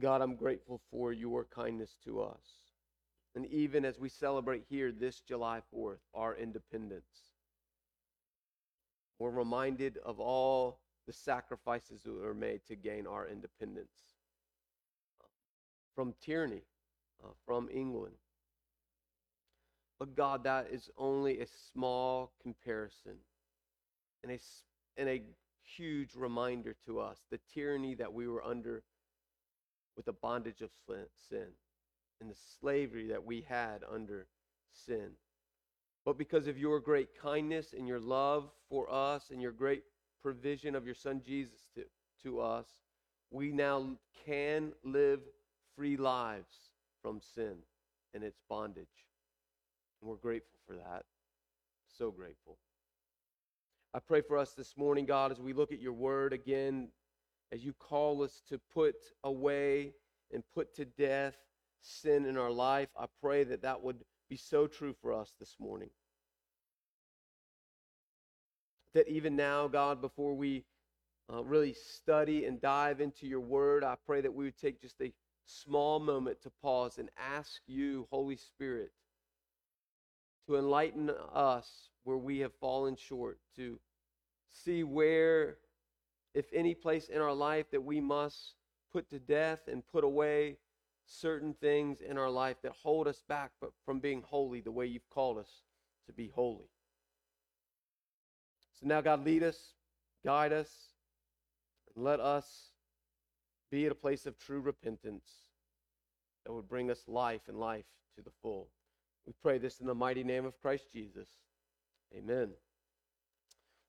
God, I'm grateful for your kindness to us. And even as we celebrate here this July 4th, our independence, we're reminded of all the sacrifices that were made to gain our independence from tyranny, uh, from England. But God, that is only a small comparison and a, and a huge reminder to us the tyranny that we were under with the bondage of sin and the slavery that we had under sin. But because of your great kindness and your love for us and your great provision of your son Jesus to, to us, we now can live free lives from sin and its bondage. And we're grateful for that. So grateful. I pray for us this morning, God, as we look at your word again, as you call us to put away and put to death sin in our life. I pray that that would be so true for us this morning. That even now, God, before we uh, really study and dive into your word, I pray that we would take just a small moment to pause and ask you, Holy Spirit, to enlighten us where we have fallen short, to see where, if any place in our life, that we must put to death and put away certain things in our life that hold us back from being holy the way you've called us to be holy. So now, God, lead us, guide us, and let us be at a place of true repentance that would bring us life and life to the full. We pray this in the mighty name of Christ Jesus. Amen.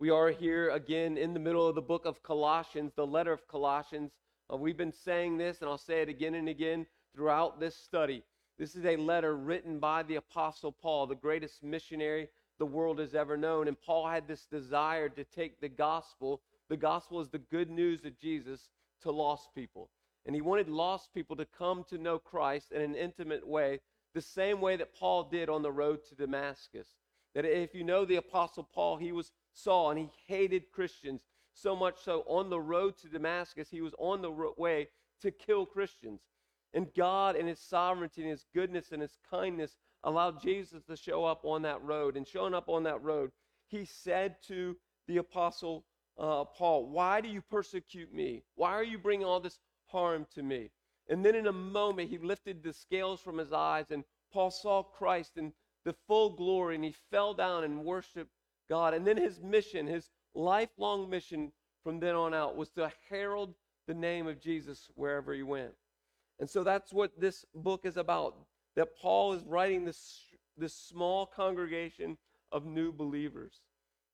We are here again in the middle of the book of Colossians, the letter of Colossians. Uh, we've been saying this, and I'll say it again and again throughout this study. This is a letter written by the Apostle Paul, the greatest missionary the world has ever known. And Paul had this desire to take the gospel. The gospel is the good news of Jesus to lost people. And he wanted lost people to come to know Christ in an intimate way, the same way that Paul did on the road to Damascus. That if you know the Apostle Paul, he was Saul and he hated Christians so much so on the road to Damascus, he was on the way to kill Christians. And God, in His sovereignty and His goodness and His kindness, allowed Jesus to show up on that road. And showing up on that road, He said to the Apostle uh, Paul, Why do you persecute me? Why are you bringing all this harm to me? And then in a moment, He lifted the scales from his eyes, and Paul saw Christ in the full glory, and he fell down and worshiped God. And then his mission, his lifelong mission from then on out, was to herald the name of Jesus wherever he went. And so that's what this book is about. That Paul is writing this, this small congregation of new believers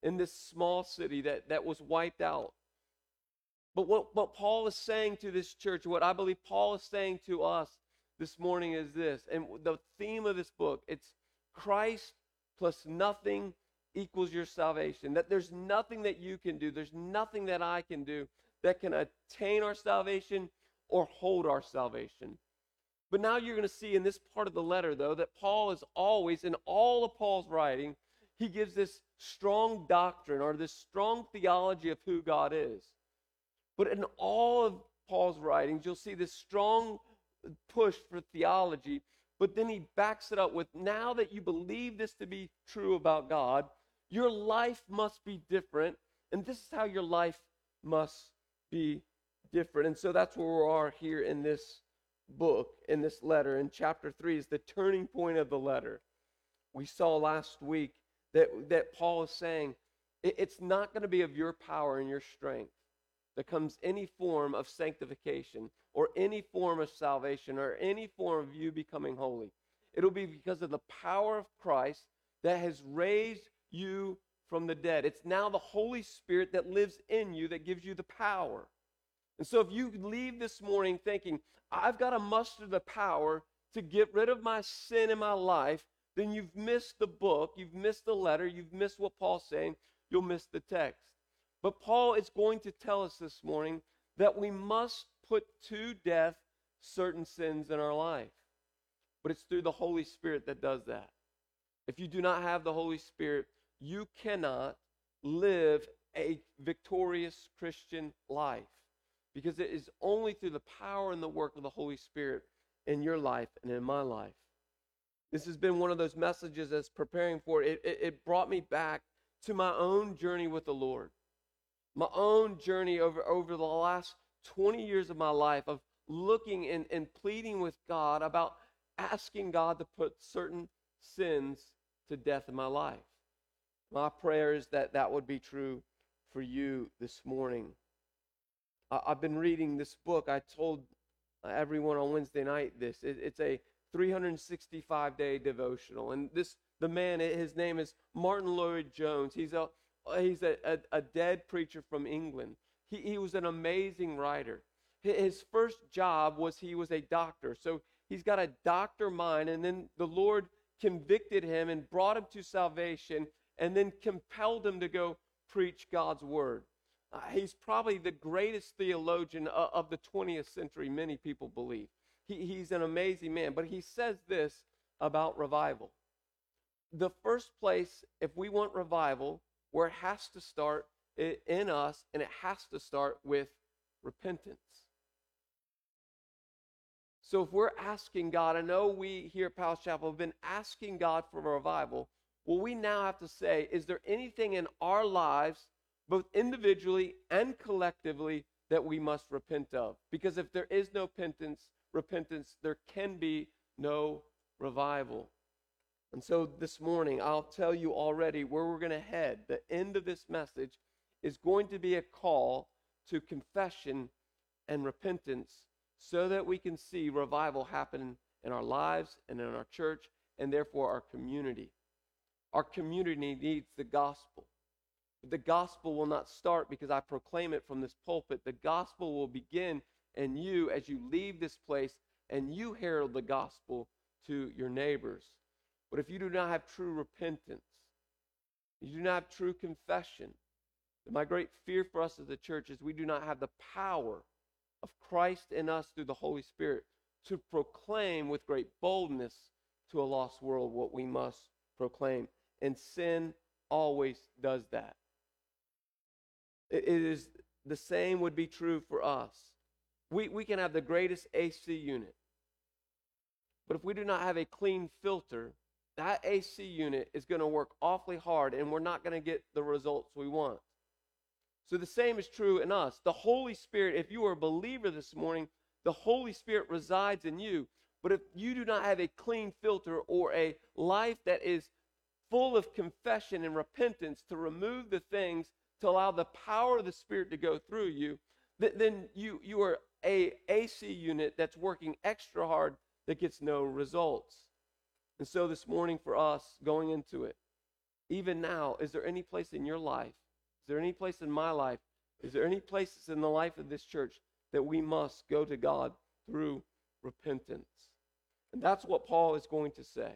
in this small city that, that was wiped out. But what, what Paul is saying to this church, what I believe Paul is saying to us this morning is this. And the theme of this book, it's Christ plus nothing equals your salvation. That there's nothing that you can do, there's nothing that I can do that can attain our salvation or hold our salvation. But now you're going to see in this part of the letter, though, that Paul is always, in all of Paul's writing, he gives this strong doctrine or this strong theology of who God is. But in all of Paul's writings, you'll see this strong push for theology, but then he backs it up with now that you believe this to be true about God, your life must be different, and this is how your life must be different. And so that's where we are here in this book, in this letter. In chapter 3 is the turning point of the letter. We saw last week that, that Paul is saying it, it's not going to be of your power and your strength that comes any form of sanctification or any form of salvation or any form of you becoming holy. It'll be because of the power of Christ that has raised you from the dead. It's now the Holy Spirit that lives in you that gives you the power. And so if you leave this morning thinking, I've got to muster the power to get rid of my sin in my life, then you've missed the book, you've missed the letter, you've missed what Paul's saying, you'll miss the text. But Paul is going to tell us this morning that we must put to death certain sins in our life. But it's through the Holy Spirit that does that. If you do not have the Holy Spirit, you cannot live a victorious Christian life because it is only through the power and the work of the Holy Spirit in your life and in my life. This has been one of those messages as preparing for it. It, it brought me back to my own journey with the Lord, my own journey over, over the last 20 years of my life of looking and, and pleading with God about asking God to put certain sins to death in my life. My prayer is that that would be true for you this morning. I, have been reading this book. I told uh, everyone on Wednesday night this. It, it's a 365 day devotional. And this, the man, eh, his name is Martyn Lloyd-Jones. He's a, uh, he's a, a, a dead preacher from England. He, he was an amazing writer. His first job was he was a doctor. So he's got a doctor mind. And then the Lord convicted him and brought him to salvation and then compelled him to go preach God's word. Uh, he's probably the greatest theologian of, of the 20th century, many people believe. He, he's an amazing man. But he says this about revival. The first place, if we want revival, where it has to start in us, and it has to start with repentance. So if we're asking God, I know we here at Palace Chapel have been asking God for revival. Well, we now have to say, is there anything in our lives, both individually and collectively, that we must repent of? Because if there is no repentance, repentance, there can be no revival. And so this morning, I'll tell you already where we're going to head. The end of this message is going to be a call to confession and repentance so that we can see revival happen in our lives and in our church and therefore our community. Our community needs the gospel. But The gospel will not start because I proclaim it from this pulpit. The gospel will begin and you as you leave this place and you herald the gospel to your neighbors. But if you do not have true repentance, you do not have true confession, my great fear for us as a church is we do not have the power of Christ in us through the Holy Spirit to proclaim with great boldness to a lost world what we must proclaim. And sin always does that. It is the same would be true for us. We, we can have the greatest AC unit. But if we do not have a clean filter, that AC unit is going to work awfully hard and we're not going to get the results we want. So the same is true in us. The Holy Spirit, if you are a believer this morning, the Holy Spirit resides in you. But if you do not have a clean filter or a life that is full of confession and repentance to remove the things to allow the power of the Spirit to go through you, then you, you are a AC unit that's working extra hard that gets no results. And so this morning for us, going into it, even now, is there any place in your life, is there any place in my life, is there any places in the life of this church that we must go to God through repentance? And that's what Paul is going to say.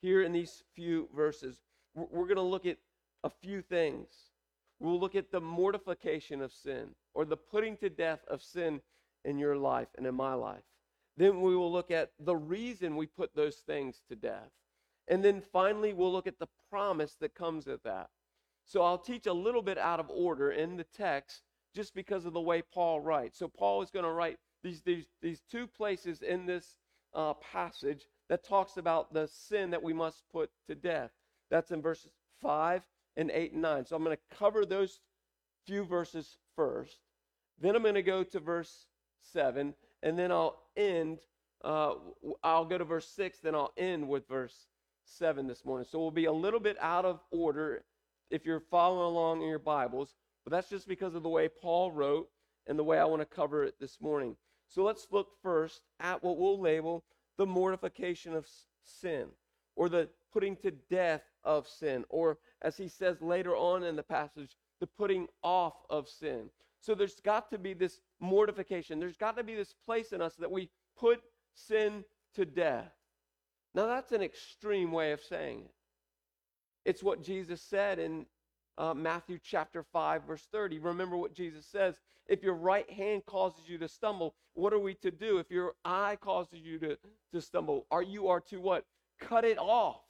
Here in these few verses, we're going to look at a few things. We'll look at the mortification of sin or the putting to death of sin in your life and in my life. Then we will look at the reason we put those things to death. And then finally, we'll look at the promise that comes with that. So I'll teach a little bit out of order in the text just because of the way Paul writes. So Paul is going to write these, these, these two places in this uh, passage that talks about the sin that we must put to death. That's in verses 5 and 8 and 9. So I'm going to cover those few verses first. Then I'm going to go to verse 7, and then I'll end. Uh, I'll go to verse 6, then I'll end with verse 7 this morning. So we'll be a little bit out of order if you're following along in your Bibles, but that's just because of the way Paul wrote and the way I want to cover it this morning. So let's look first at what we'll label the mortification of sin or the putting to death of sin, or as he says later on in the passage, the putting off of sin. So there's got to be this mortification. There's got to be this place in us that we put sin to death. Now, that's an extreme way of saying it. It's what Jesus said in uh, Matthew chapter 5, verse 30. Remember what Jesus says. If your right hand causes you to stumble, what are we to do? If your eye causes you to, to stumble, are you are to what? Cut it off.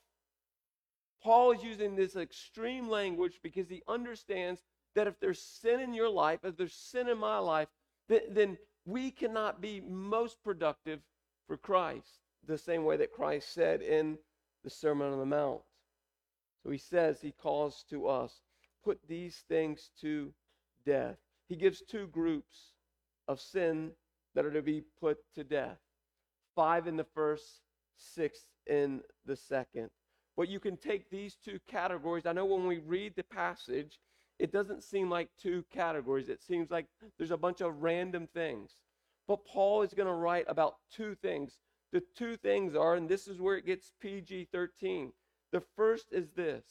Paul is using this extreme language because he understands that if there's sin in your life, if there's sin in my life, then, then we cannot be most productive for Christ the same way that Christ said in the Sermon on the Mount. So he says, he calls to us, put these things to death. He gives two groups of sin that are to be put to death five in the first, six in the second. But you can take these two categories. I know when we read the passage, it doesn't seem like two categories. It seems like there's a bunch of random things. But Paul is going to write about two things. The two things are, and this is where it gets PG 13. The first is this,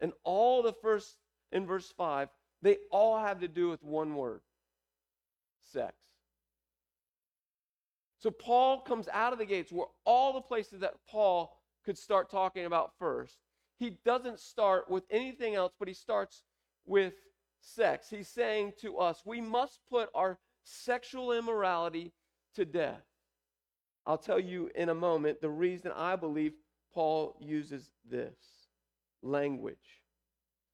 and all the first in verse 5, they all have to do with one word sex. So Paul comes out of the gates where all the places that Paul could start talking about first. He doesn't start with anything else, but he starts with sex. He's saying to us, we must put our sexual immorality to death. I'll tell you in a moment the reason I believe Paul uses this language.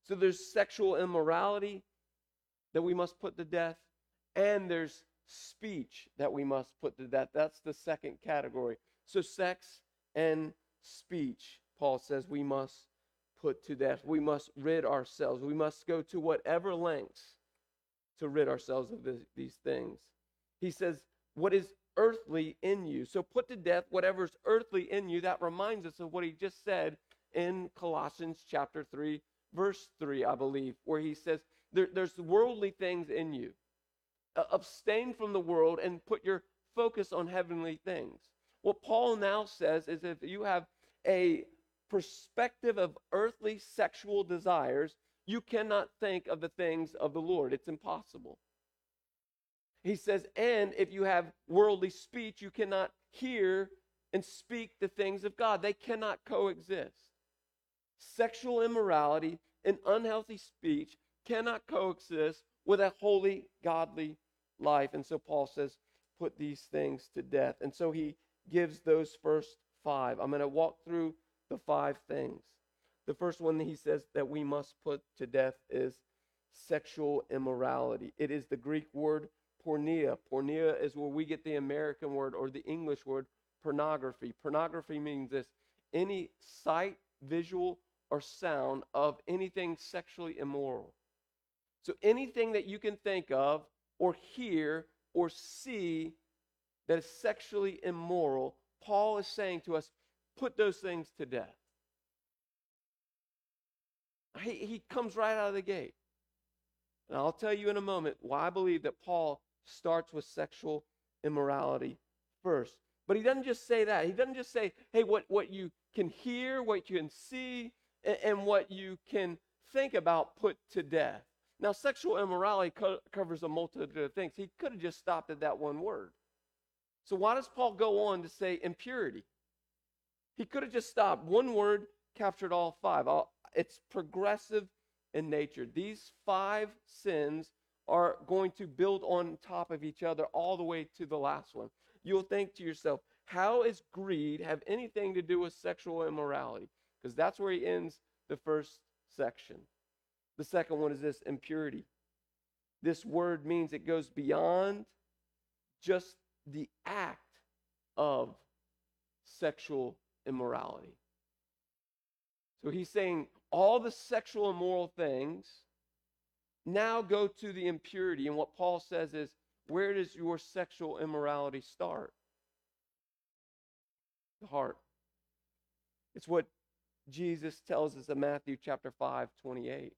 So there's sexual immorality that we must put to death, and there's speech that we must put to death. That's the second category. So sex and speech, Paul says we must put to death. We must rid ourselves. We must go to whatever lengths to rid ourselves of these things. He says, What is earthly in you? So put to death whatever's earthly in you. That reminds us of what he just said in Colossians chapter 3, verse 3, I believe, where he says, there, There's worldly things in you. Uh, abstain from the world and put your focus on heavenly things. What Paul now says is if you have a perspective of earthly sexual desires, you cannot think of the things of the Lord. It's impossible. He says, and if you have worldly speech, you cannot hear and speak the things of God. They cannot coexist. Sexual immorality and unhealthy speech cannot coexist with a holy, godly life. And so Paul says, put these things to death. And so he gives those first five. I'm going to walk through the five things. The first one that he says that we must put to death is sexual immorality. It is the Greek word porneia. Porneia is where we get the American word or the English word pornography. Pornography means this any sight, visual, or sound of anything sexually immoral. So anything that you can think of or hear or see that is sexually immoral, Paul is saying to us, put those things to death. He, he comes right out of the gate. And I'll tell you in a moment why I believe that Paul starts with sexual immorality first. But he doesn't just say that. He doesn't just say, hey, what, what you can hear, what you can see, and, and what you can think about, put to death. Now, sexual immorality co- covers a multitude of things. He could have just stopped at that one word. So, why does Paul go on to say impurity? He could have just stopped. One word captured all five. It's progressive in nature. These five sins are going to build on top of each other all the way to the last one. You'll think to yourself, how is greed have anything to do with sexual immorality? Because that's where he ends the first section. The second one is this impurity. This word means it goes beyond just the act of sexual immorality. So he's saying all the sexual immoral things now go to the impurity. And what Paul says is, where does your sexual immorality start? The heart. It's what Jesus tells us in Matthew chapter 5, 28.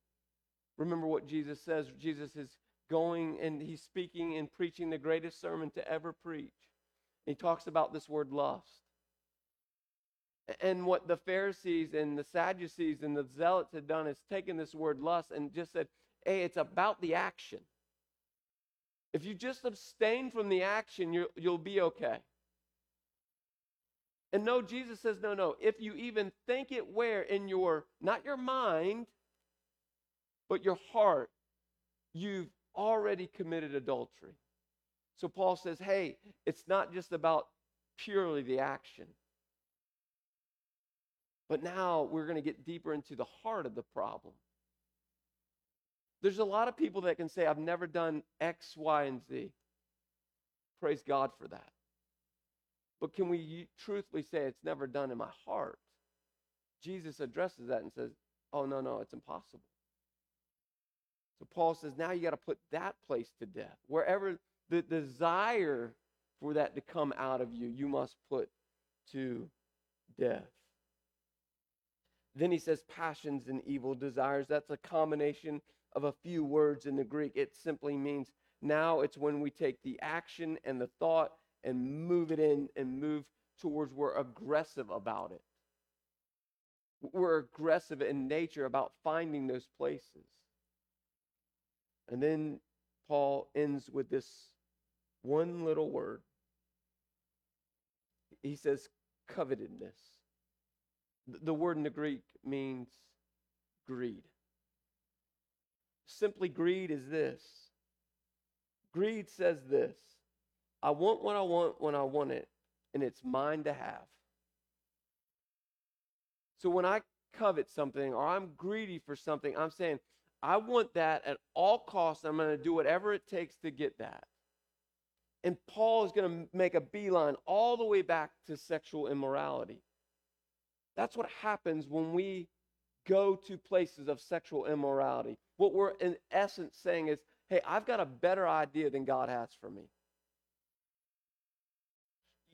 Remember what Jesus says. Jesus is going and he's speaking and preaching the greatest sermon to ever preach. He talks about this word lust. And what the Pharisees and the Sadducees and the Zealots had done is taken this word lust and just said, hey, it's about the action. If you just abstain from the action, you you'll be okay. And no, Jesus says, no, no. If you even think it where in your, not your mind, but your heart, you've already committed adultery. So Paul says, hey, it's not just about purely the action. But now we're going to get deeper into the heart of the problem. There's a lot of people that can say, I've never done X, Y, and Z. Praise God for that. But can we truthfully say it's never done in my heart? Jesus addresses that and says, Oh, no, no, it's impossible. So Paul says, now you got to put that place to death. Wherever the desire for that to come out of you, you must put to death. Then he says passions and evil desires. That's a combination of a few words in the Greek. It simply means now it's when we take the action and the thought and move it in and move towards we're aggressive about it. We're aggressive in nature about finding those places. And then Paul ends with this one little word. He says, covetedness. The word in the Greek means greed. Simply, greed is this greed says this I want what I want when I want it, and it's mine to have. So when I covet something or I'm greedy for something, I'm saying, I want that at all costs. I'm going to do whatever it takes to get that. And Paul is going to make a beeline all the way back to sexual immorality. That's what happens when we go to places of sexual immorality. What we're in essence saying is, hey, I've got a better idea than God has for me.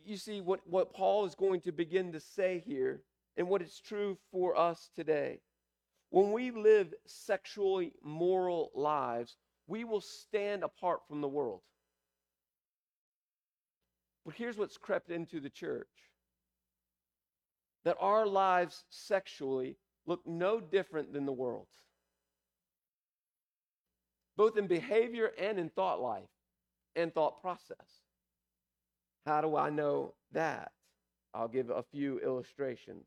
You see, what, what Paul is going to begin to say here, and what is true for us today. When we live sexually moral lives, we will stand apart from the world. But here's what's crept into the church that our lives sexually look no different than the world's, both in behavior and in thought life and thought process. How do I know that? I'll give a few illustrations.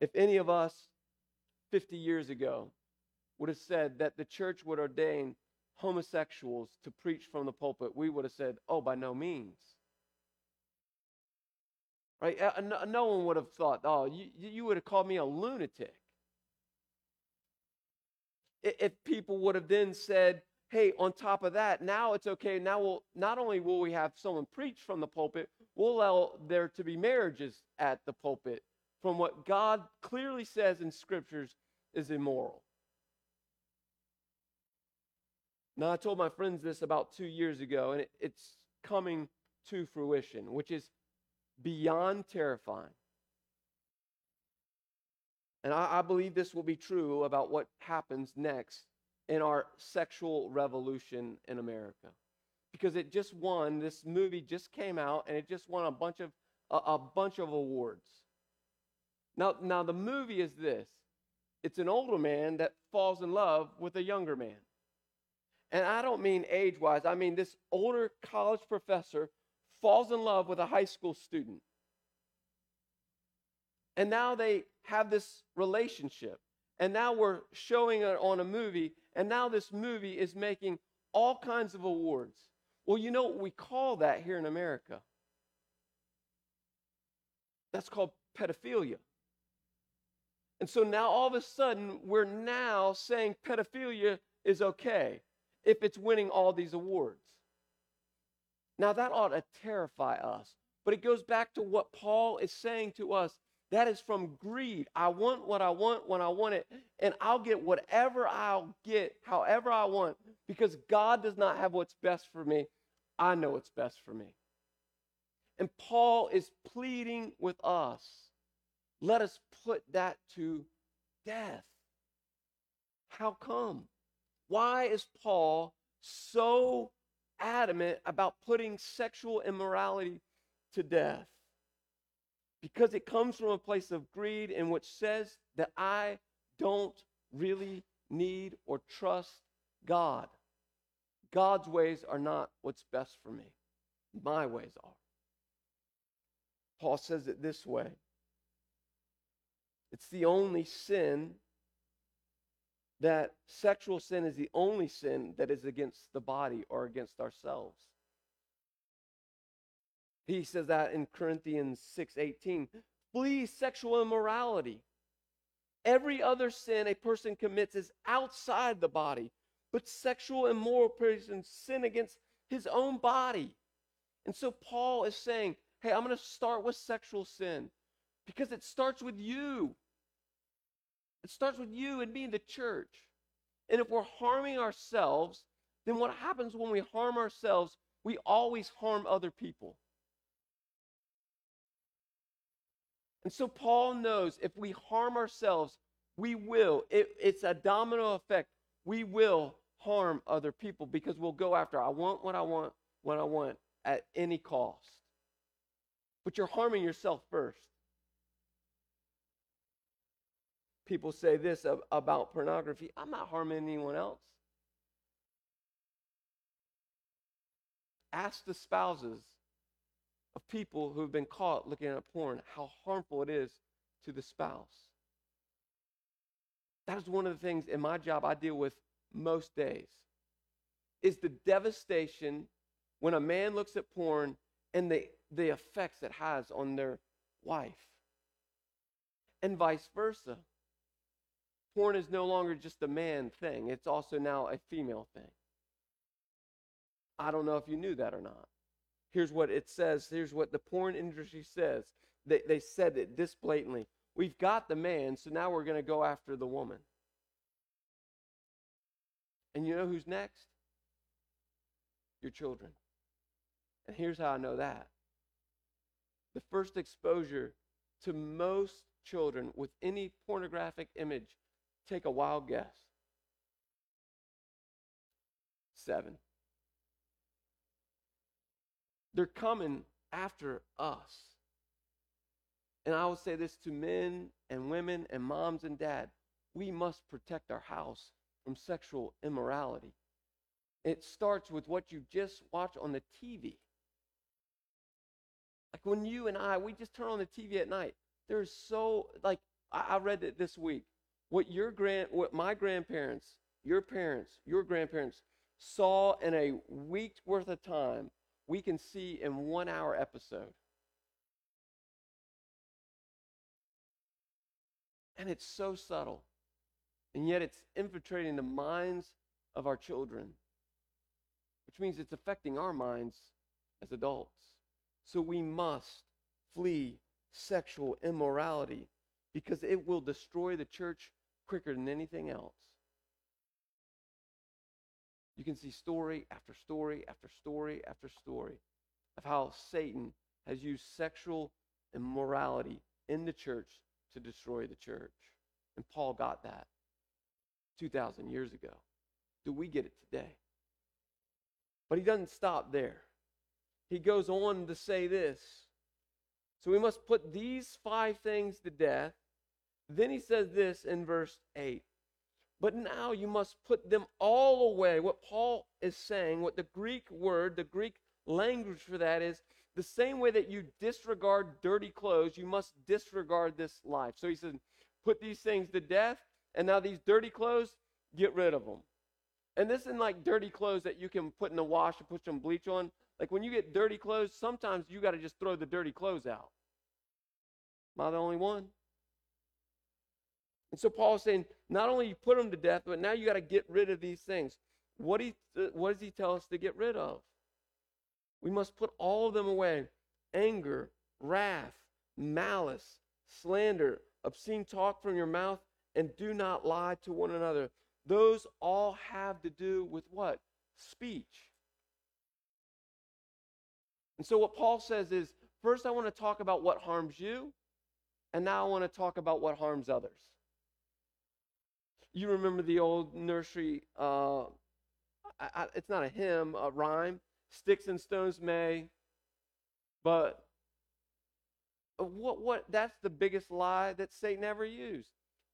If any of us 50 years ago would have said that the church would ordain homosexuals to preach from the pulpit, we would have said, oh, by no means. Right? Uh, no one would have thought, oh, you, you would have called me a lunatic. If people would have then said, hey, on top of that, now it's okay. Now we'll not only will we have someone preach from the pulpit, we'll allow there to be marriages at the pulpit from what God clearly says in scriptures is immoral. Now, I told my friends this about two years ago, and it, it's coming to fruition, which is beyond terrifying. And I, I, believe this will be true about what happens next in our sexual revolution in America. Because it just won, this movie just came out, and it just won a bunch of, a, a bunch of awards. Now, now the movie is this it's an older man that falls in love with a younger man. And I don't mean age wise, I mean this older college professor falls in love with a high school student. And now they have this relationship. And now we're showing it on a movie. And now this movie is making all kinds of awards. Well, you know what we call that here in America? That's called pedophilia. And so now all of a sudden, we're now saying pedophilia is okay if it's winning all these awards. Now, that ought to terrify us. But it goes back to what Paul is saying to us. That is from greed. I want what I want when I want it, and I'll get whatever I'll get, however I want, because God does not have what's best for me. I know what's best for me. And Paul is pleading with us let us put that to death. How come? Why is Paul so adamant about putting sexual immorality to death? Because it comes from a place of greed and which says that I don't really need or trust God. God's ways are not what's best for me. My ways are. Paul says it this way it's the only sin that sexual sin is the only sin that is against the body or against ourselves. He says that in Corinthians 6:18. Flee sexual immorality. Every other sin a person commits is outside the body, but sexual immoral persons sin against his own body. And so Paul is saying, hey, I'm going to start with sexual sin because it starts with you. It starts with you and me, the church. And if we're harming ourselves, then what happens when we harm ourselves? We always harm other people. And so Paul knows if we harm ourselves, we will. It, it's a domino effect. We will harm other people because we'll go after, I want what I want, what I want at any cost. But you're harming yourself first. People say this about pornography I'm not harming anyone else. Ask the spouses of people who have been caught looking at porn how harmful it is to the spouse. That is one of the things in my job I deal with most days is the devastation when a man looks at porn and the, the effects it has on their wife. And vice versa. Porn is no longer just a man thing, it's also now a female thing. I don't know if you knew that or not. Here's what it says. Here's what the porn industry says. They, they said it this blatantly. We've got the man, so now we're going to go after the woman. And you know who's next? Your children. And here's how I know that. The first exposure to most children with any pornographic image, take a wild guess. Seven. They're coming after us. And I will say this to men and women and moms and dad we must protect our house from sexual immorality. It starts with what you just watch on the TV. Like when you and I, we just turn on the TV at night. There's so, like, I, I read it this week. What your grand, what my grandparents, your parents, your grandparents saw in a week's worth of time we can see in one hour episode. And it's so subtle. And yet it's infiltrating the minds of our children, which means it's affecting our minds as adults. So we must flee sexual immorality because it will destroy the church quicker than anything else. You can see story after story after story after story of how Satan has used sexual immorality in the church to destroy the church. And Paul got that 2,000 years ago. Do we get it today? But he doesn't stop there. He goes on to say this. So we must put these five things to death. Then he says this in verse 8 but now you must put them all away. What Paul is saying, what the Greek word, the Greek language for that is, the same way that you disregard dirty clothes, you must disregard this life. So he says, put these things to death, and now these dirty clothes, get rid of them. And this isn't like dirty clothes that you can put in the wash and put some bleach on. Like when you get dirty clothes, sometimes you got to just throw the dirty clothes out. Am I the only one? And so Paul is saying, not only you put them to death, but now you got to get rid of these things. What, he, what does he tell us to get rid of? We must put all of them away anger, wrath, malice, slander, obscene talk from your mouth, and do not lie to one another. Those all have to do with what? Speech. And so, what Paul says is first, I want to talk about what harms you, and now I want to talk about what harms others. You remember the old nursery, uh, I, I, it's not a hymn, a rhyme. Sticks and stones may, but what, what, that's the biggest lie that Satan ever used.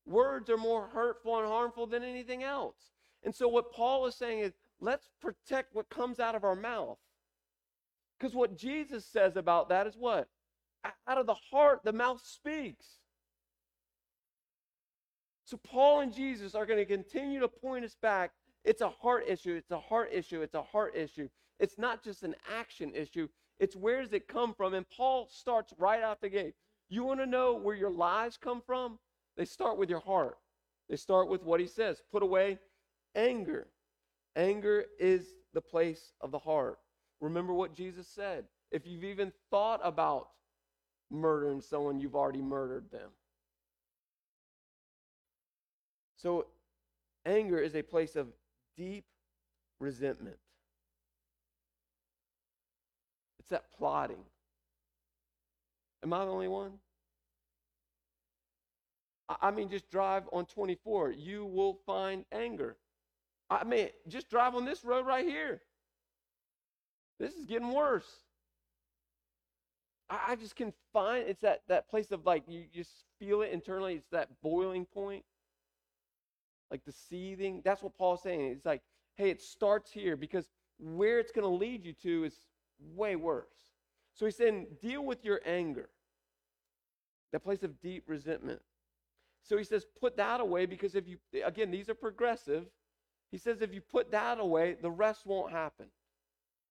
Words are more hurtful and harmful than anything else. And so, what Paul is saying is let's protect what comes out of our mouth. Because what Jesus says about that is what? Out of the heart, the mouth speaks. So Paul and Jesus are going to continue to point us back. It's a heart issue. It's a heart issue. It's a heart issue. It's not just an action issue. It's where does it come from? And Paul starts right out the gate. You want to know where your lies come from? They start with your heart. They start with what he says put away anger. Anger is the place of the heart. Remember what Jesus said if you've even thought about murdering someone, you've already murdered them. So, anger is a place of deep resentment. It's that plotting. Am I the only one? I mean, just drive on 24. You will find anger. I mean, just drive on this road right here. This is getting worse. I, just can find it's that, that place of like you just feel it internally. It's that boiling point, like the seething. That's what Paul's saying. It's like, hey, it starts here because where it's going to lead you to is way worse. So he's saying, deal with your anger, that place of deep resentment. So he says, put that away because if you, again, these are progressive. He says, if you put that away, the rest won't happen.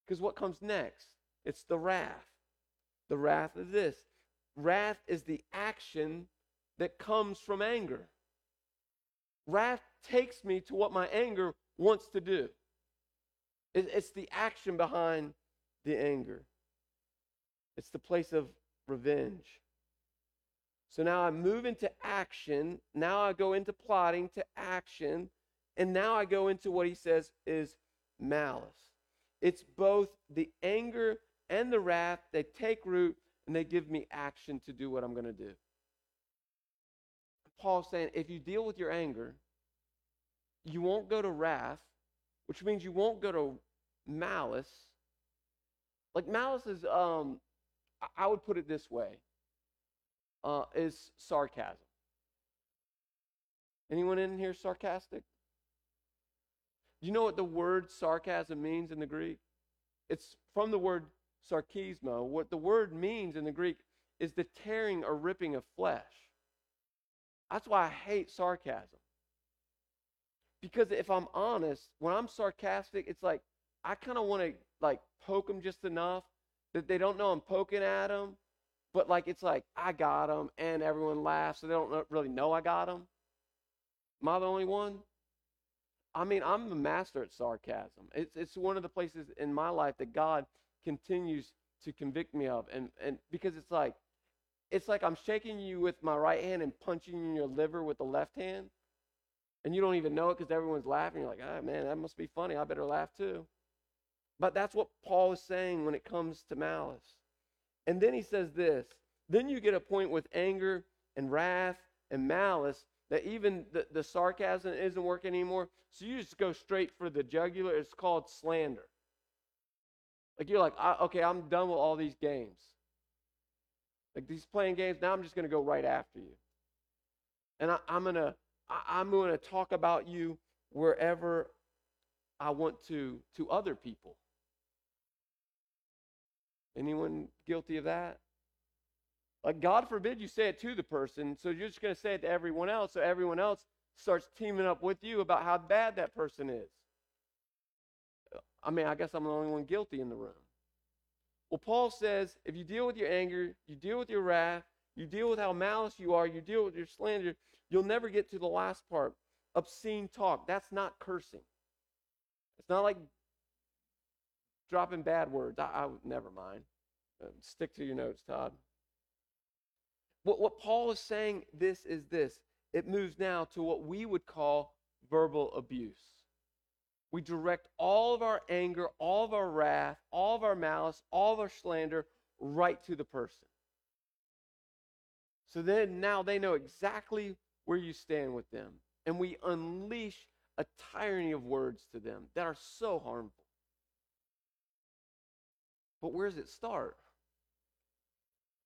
Because what comes next? It's the wrath. The wrath is this wrath is the action that comes from anger. Wrath takes me to what my anger wants to do. It's the action behind the anger, it's the place of revenge. So now I move into action. Now I go into plotting to action. And now I go into what he says is malice. It's both the anger and the wrath. They take root and they give me action to do what I'm going to do. Paul's saying if you deal with your anger, you won't go to wrath, which means you won't go to malice. Like malice is, um, I would put it this way, uh, is sarcasm. Anyone in here sarcastic? Do you know what the word sarcasm means in the Greek? It's from the word sarkismo. What the word means in the Greek is the tearing or ripping of flesh. That's why I hate sarcasm. Because if I'm honest, when I'm sarcastic, it's like I kind of want to like poke them just enough that they don't know I'm poking at them, but like it's like I got them and everyone laughs, so they don't really know I got them. Am I the only one? I mean, I'm the master at sarcasm. It's it's one of the places in my life that God continues to convict me of, and and because it's like it's like I'm shaking you with my right hand and punching you in your liver with the left hand, and you don't even know it because everyone's laughing. You're like, ah, man, that must be funny. I better laugh too. But that's what Paul is saying when it comes to malice. And then he says this then you get a point with anger and wrath and malice that even the, the sarcasm isn't working anymore. So you just go straight for the jugular. It's called slander. Like you're like, okay, I'm done with all these games. Like these playing games, now I'm just going to go right after you. And I, am going to I'm going to talk about you wherever I want to to other people. Anyone guilty of that? Like, God forbid you say it to the person, so you're just going to say it to everyone else, so everyone else starts teaming up with you about how bad that person is. I mean, I guess I'm the only one guilty in the room. Well, Paul says if you deal with your anger, you deal with your wrath, you deal with how malice you are, you deal with your slander, you'll never get to the last part obscene talk. That's not cursing. It's not like dropping bad words. I, I never mind. Uh, stick to your notes, Todd. What, what Paul is saying this is this. It moves now to what we would call verbal abuse. We direct all of our anger, all of our wrath, all of our malice, all of our slander right to the person. So then now they know exactly where you stand with them. And we unleash a tyranny of words to them that are so harmful. But where does it start?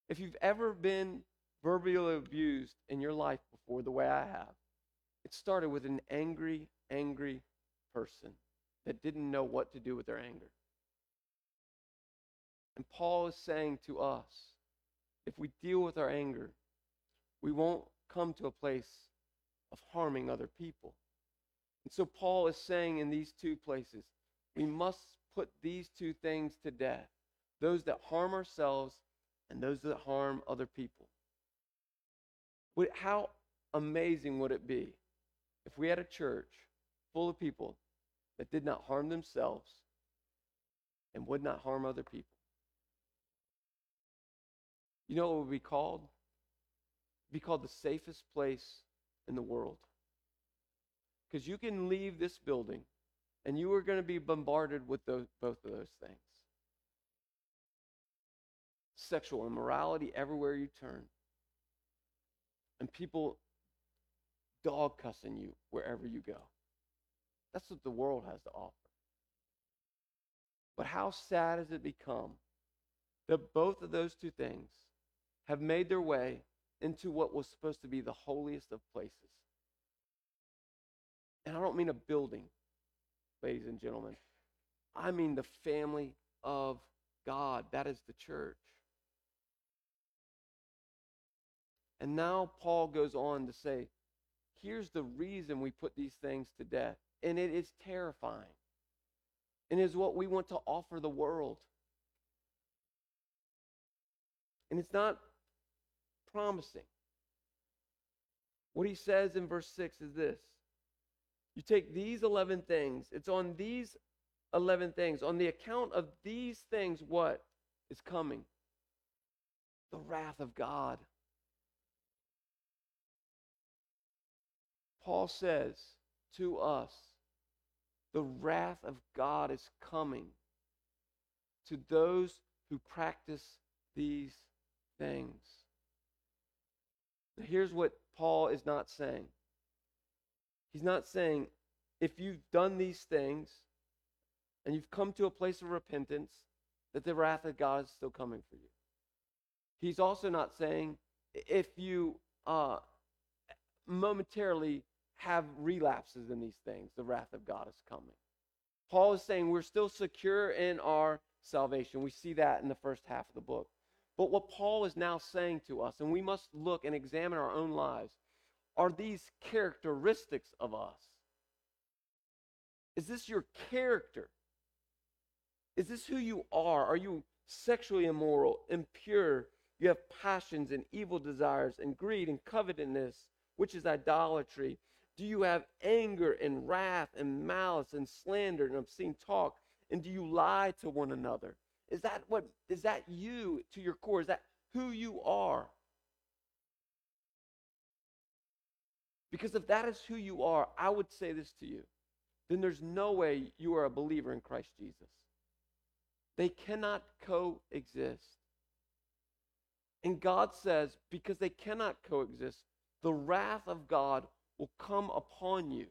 If you've ever been verbally abused in your life before the way I have, it started with an angry, angry person that didn't know what to do with their anger. And Paul is saying to us if we deal with our anger, we won't come to a place of harming other people. And so Paul is saying in these two places, we must put these two things to death those that harm ourselves and those that harm other people. Would, how amazing would it be if we had a church full of people that did not harm themselves and would not harm other people? You know what it would be called? Be called the safest place in the world. Because you can leave this building and you are going to be bombarded with those, both of those things sexual immorality everywhere you turn, and people dog cussing you wherever you go. That's what the world has to offer. But how sad has it become that both of those two things have made their way into what was supposed to be the holiest of places? And I don't mean a building, ladies and gentlemen. I mean the family of God. That is the church. And now Paul goes on to say, here's the reason we put these things to death. And it is terrifying. And is what we want to offer the world. And it's not promising. What he says in verse 6 is this You take these 11 things, it's on these 11 things, on the account of these things, what is coming? The wrath of God. Paul says to us, the wrath of God is coming to those who practice these things. Here's what Paul is not saying. He's not saying, if you've done these things and you've come to a place of repentance, that the wrath of God is still coming for you. He's also not saying, if you uh, momentarily have relapses in these things, the wrath of God is coming. Paul is saying we're still secure in our salvation. We see that in the first half of the book. But what Paul is now saying to us, and we must look and examine our own lives, are these characteristics of us? Is this your character? Is this who you are? Are you sexually immoral, impure? You have passions and evil desires and greed and covetousness, which is idolatry. Do you have anger and wrath and malice and slander and obscene talk? And do you lie to one another? Is that what is that you to your core? Is that who you are? Because if that is who you are, I would say this to you. Then there's no way you are a believer in Christ Jesus. They cannot coexist. And God says, because they cannot coexist, the wrath of God will come upon you.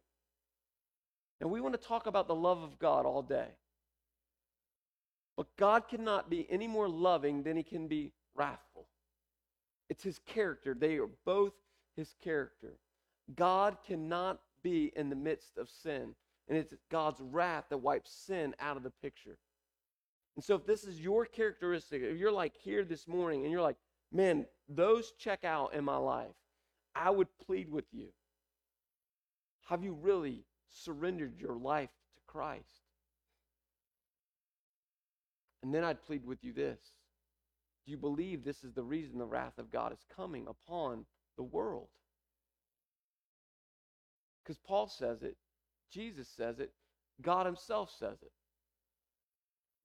And we want to talk about the love of God all day. But God cannot be any more loving than he can be wrathful. It's his character. They are both his character. God cannot be in the midst of sin. And it's God's wrath that wipes sin out of the picture. And so, if this is your characteristic, if you're like here this morning and you're like, man, those check out in my life, I would plead with you have you really surrendered your life to Christ? And then I'd plead with you this Do you believe this is the reason the wrath of God is coming upon the world? Because Paul says it, Jesus says it, God Himself says it.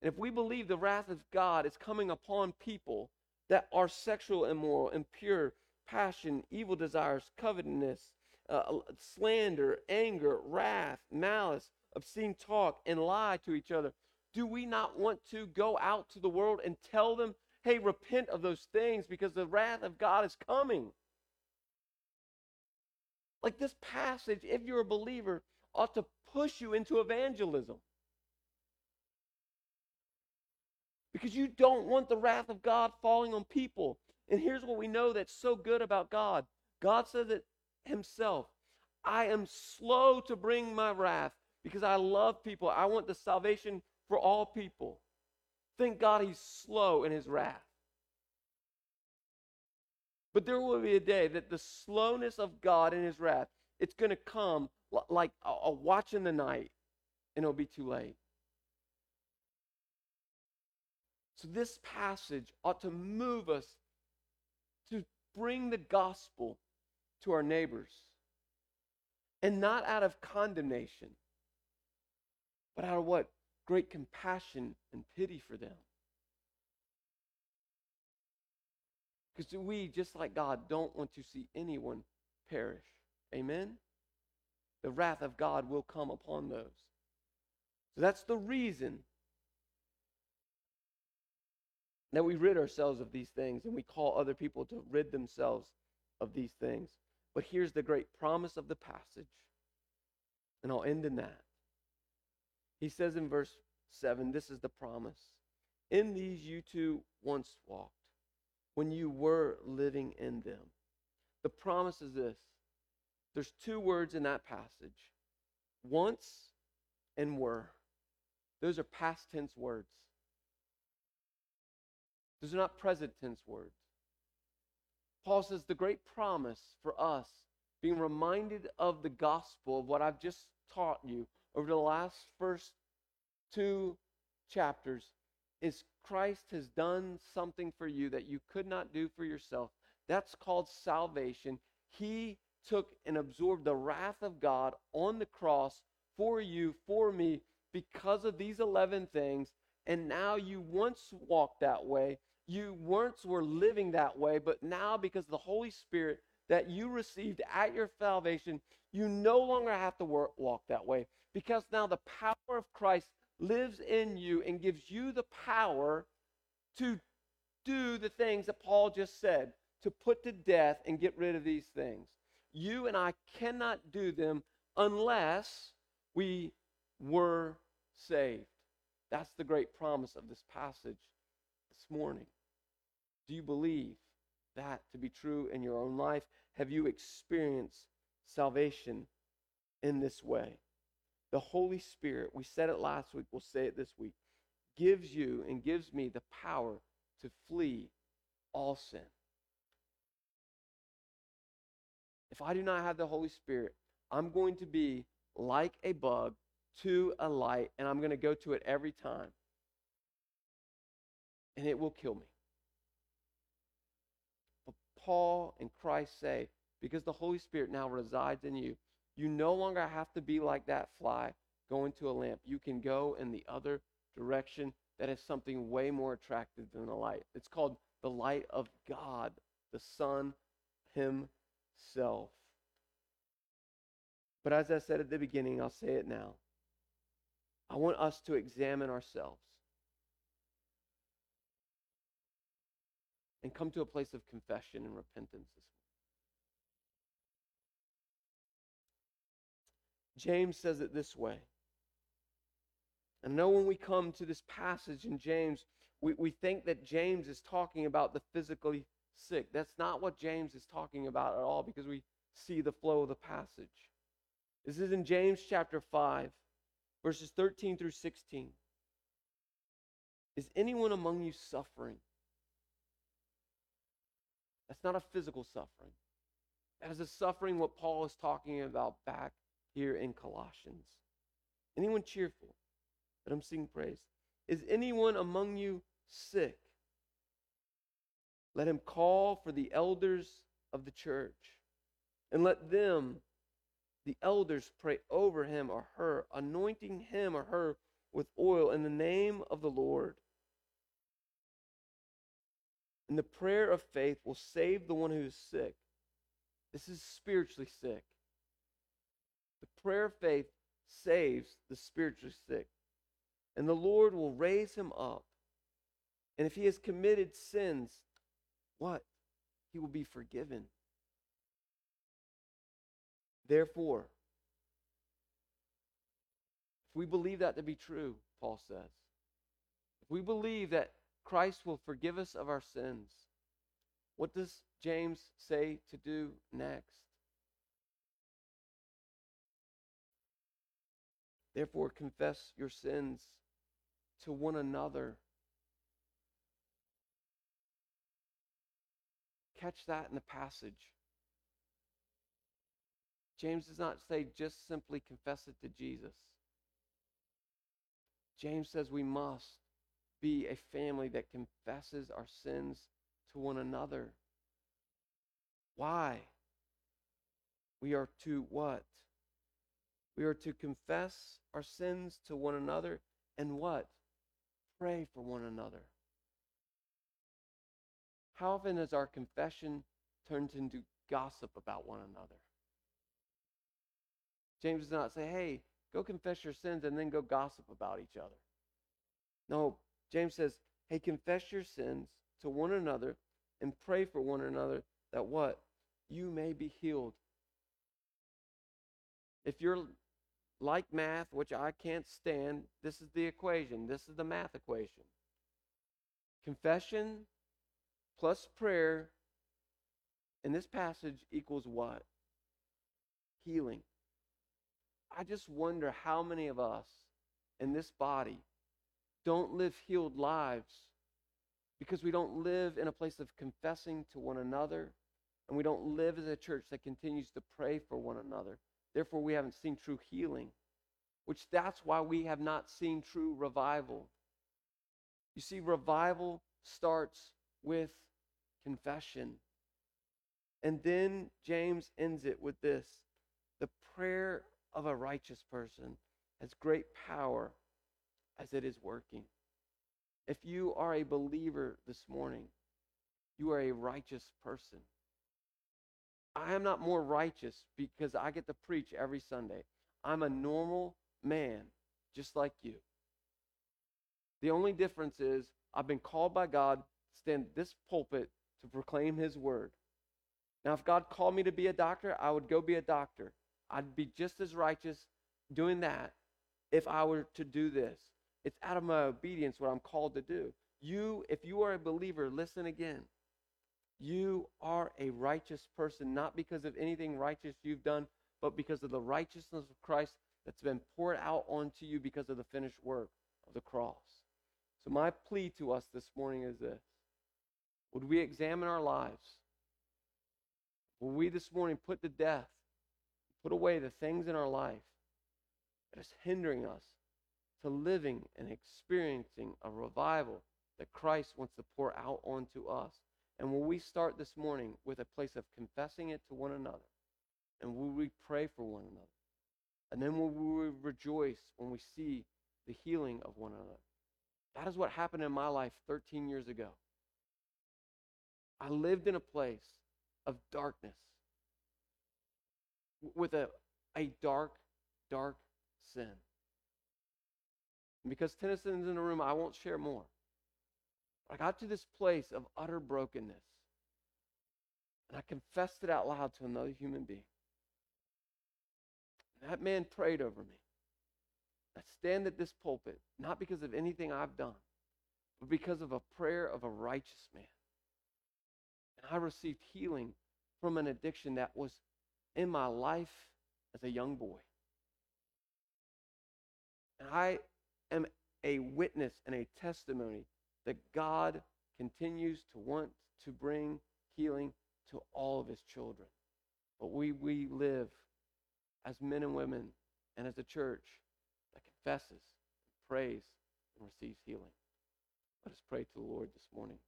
And if we believe the wrath of God is coming upon people that are sexual, immoral, impure, passion, evil desires, covetousness, uh, slander, anger, wrath, malice, obscene talk, and lie to each other. Do we not want to go out to the world and tell them, hey, repent of those things because the wrath of God is coming? Like this passage, if you're a believer, ought to push you into evangelism. Because you don't want the wrath of God falling on people. And here's what we know that's so good about God God says that himself. I am slow to bring my wrath because I love people. I want the salvation for all people. Thank God he's slow in his wrath. But there will be a day that the slowness of God in his wrath, it's going to come like a watch in the night, and it'll be too late. So this passage ought to move us to bring the gospel to our neighbors. And not out of condemnation, but out of what? Great compassion and pity for them. Because we, just like God, don't want to see anyone perish. Amen? The wrath of God will come upon those. So that's the reason that we rid ourselves of these things and we call other people to rid themselves of these things. But here's the great promise of the passage, and I'll end in that. He says in verse 7 this is the promise. In these you too once walked when you were living in them. The promise is this there's two words in that passage once and were. Those are past tense words. Those are not present tense words. Paul says the great promise for us, being reminded of the gospel, of what I've just taught you over the last first two chapters, is Christ has done something for you that you could not do for yourself. That's called salvation. He took and absorbed the wrath of God on the cross for you, for me, because of these 11 things. And now you once walked that way. You once were living that way, but now because the Holy Spirit that you received at your salvation, you no longer have to work, walk that way because now the power of Christ lives in you and gives you the power to do the things that Paul just said, to put to death and get rid of these things. You and I cannot do them unless we were saved. That's the great promise of this passage this morning. Do you believe that to be true in your own life? Have you experienced salvation in this way? The Holy Spirit, we said it last week, we'll say it this week, gives you and gives me the power to flee all sin. If I do not have the Holy Spirit, I'm going to be like a bug to a light, and I'm going to go to it every time. And it will kill me. But Paul and Christ say, because the Holy Spirit now resides in you, you no longer have to be like that fly going to a lamp. You can go in the other direction that is something way more attractive than the light. It's called the light of God, the Son Himself. But as I said at the beginning, I'll say it now. I want us to examine ourselves and come to a place of confession and repentance this James says it this way. I know when we come to this passage in James, we, we think that James is talking about the physically sick. That's not what James is talking about at all because we see the flow of the passage. This is in James chapter 5, verses 13 through 16. Is anyone among you suffering? That's not a physical suffering. That is a suffering what Paul is talking about back here in Colossians. Anyone cheerful? Let him sing praise. Is anyone among you sick? Let him call for the elders of the church, and let them, the elders, pray over him or her, anointing him or her with oil in the name of the Lord. And the prayer of faith will save the one who is sick. This is spiritually sick. The prayer of faith saves the spiritually sick. And the Lord will raise him up. And if he has committed sins, what? He will be forgiven. Therefore, if we believe that to be true, Paul says, if we believe that Christ will forgive us of our sins, what does James say to do next? Therefore, confess your sins to one another. Catch that in the passage. James does not say just simply confess it to Jesus. James says we must be a family that confesses our sins to one another. Why? We are to what? We are to confess our sins to one another and what? Pray for one another. how often has our confession turned into gossip about one another? James does not say, hey, go confess your sins and then go gossip about each other. No, James says, hey, confess your sins to one another and pray for one another that what? You may be healed. If you're like math, which I can't stand, this is the equation. This is the math equation. Confession plus prayer in this passage equals what? Healing. I just wonder how many of us in this body don't live healed lives because we don't live in a place of confessing to one another and we don't live as a church that continues to pray for one another. Therefore, we haven't seen true healing, which that's why we have not seen true revival. You see, revival starts with confession. And then James ends it with this the prayer of a righteous person has great power as it is working. If you are a believer this morning, you are a righteous person. I am not more righteous because I get to preach every Sunday. I'm a normal man, just like you. The only difference is I've been called by God to stand this pulpit to proclaim his word. Now, if God called me to be a doctor, I would go be a doctor. I'd be just as righteous doing that if I were to do this. It's out of my obedience what I'm called to do. You, if you are a believer, listen again. You are a righteous person, not because of anything righteous you've done, but because of the righteousness of Christ that's been poured out onto you because of the finished work of the cross. So, my plea to us this morning is this Would we examine our lives? Will we this morning put to death, put away the things in our life that is hindering us to living and experiencing a revival that Christ wants to pour out onto us? And will we start this morning with a place of confessing it to one another? And will we pray for one another? And then will we rejoice when we see the healing of one another? That is what happened in my life 13 years ago. I lived in a place of darkness with a, a dark, dark sin. And because Tennyson's in the room, I won't share more. I got to this place of utter brokenness. And I confessed it out loud to another human being. And that man prayed over me. I stand at this pulpit, not because of anything I've done, but because of a prayer of a righteous man. And I received healing from an addiction that was in my life as a young boy. And I am a witness and a testimony that God continues to want to bring healing to all of his children. But we, we live as men and women and as a church that confesses, prays, and receives healing. Let us pray to the Lord this morning.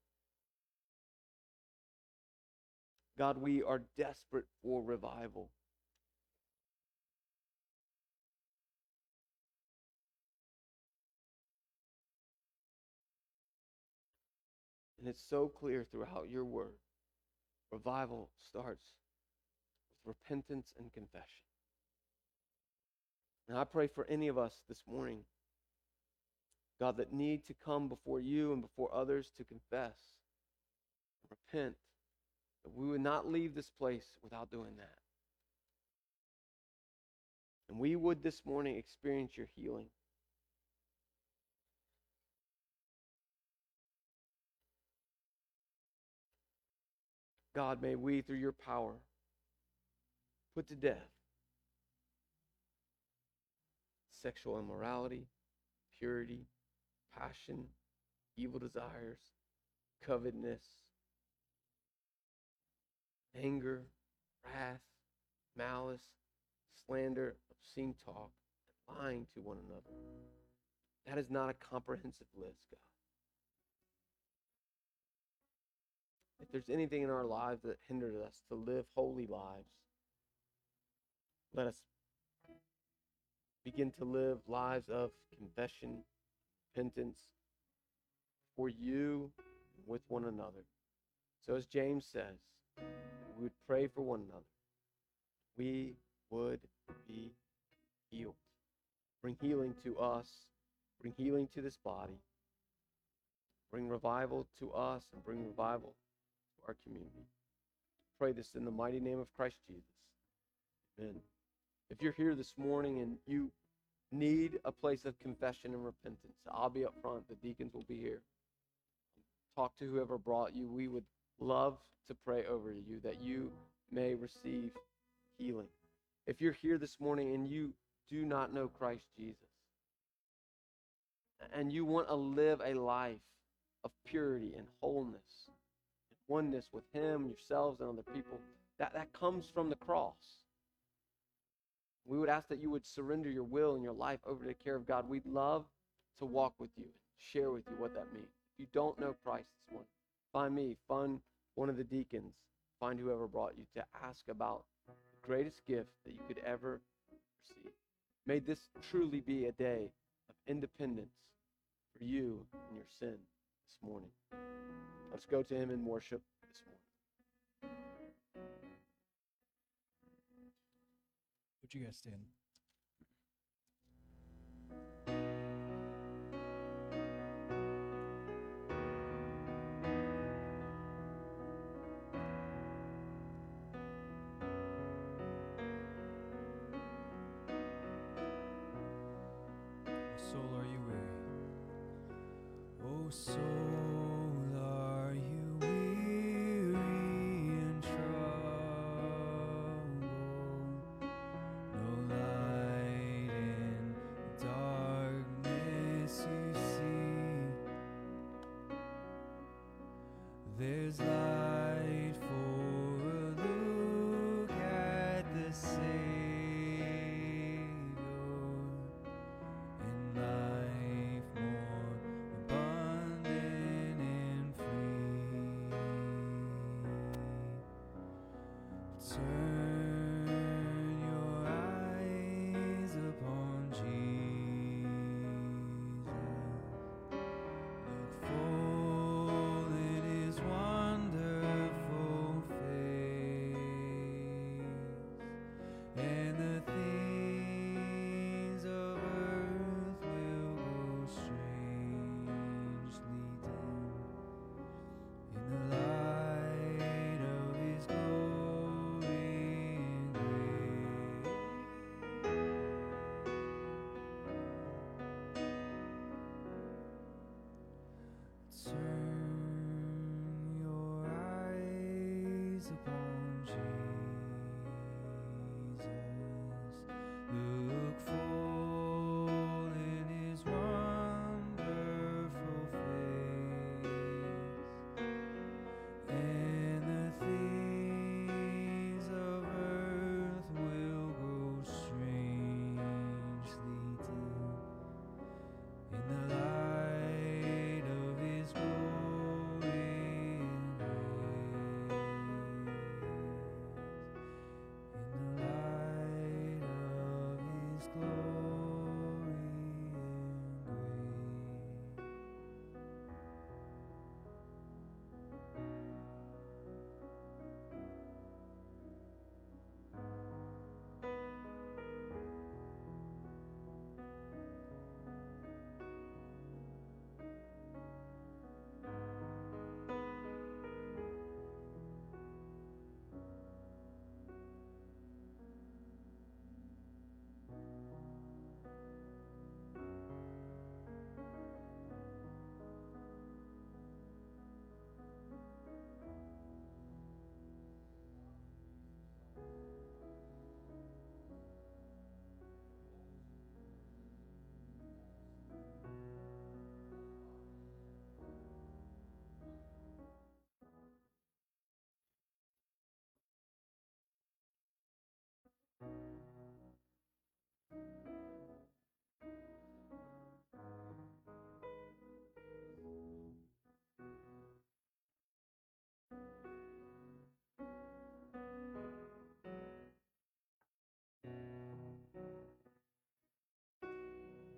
God, we are desperate for revival. And it's so clear throughout your word. Revival starts with repentance and confession. And I pray for any of us this morning, God, that need to come before you and before others to confess, repent, that we would not leave this place without doing that. And we would this morning experience your healing. God, may we, through your power, put to death sexual immorality, purity, passion, evil desires, covetousness, anger, wrath, malice, slander, obscene talk, and lying to one another. That is not a comprehensive list, God. If there's anything in our lives that hinders us to live holy lives, let us begin to live lives of confession, repentance for you with one another. So, as James says, we would pray for one another. We would be healed. Bring healing to us, bring healing to this body, bring revival to us, and bring revival our community. Pray this in the mighty name of Christ Jesus. Amen. If you're here this morning and you need a place of confession and repentance, I'll be up front. The deacons will be here. Talk to whoever brought you. We would love to pray over you that you may receive healing. If you're here this morning and you do not know Christ Jesus, and you want to live a life of purity and wholeness, oneness with Him, yourselves, and other people, that, that comes from the cross. We would ask that you would surrender your will and your life over to the care of God. We'd love to walk with you share with you what that means. If you don't know Christ this morning, find me, find one of the deacons, find whoever brought you to ask about the greatest gift that you could ever receive. May this truly be a day of independence for you and your sin this morning. Let's go to Him in worship this morning. Would you guys stand? Soul, Turn 去。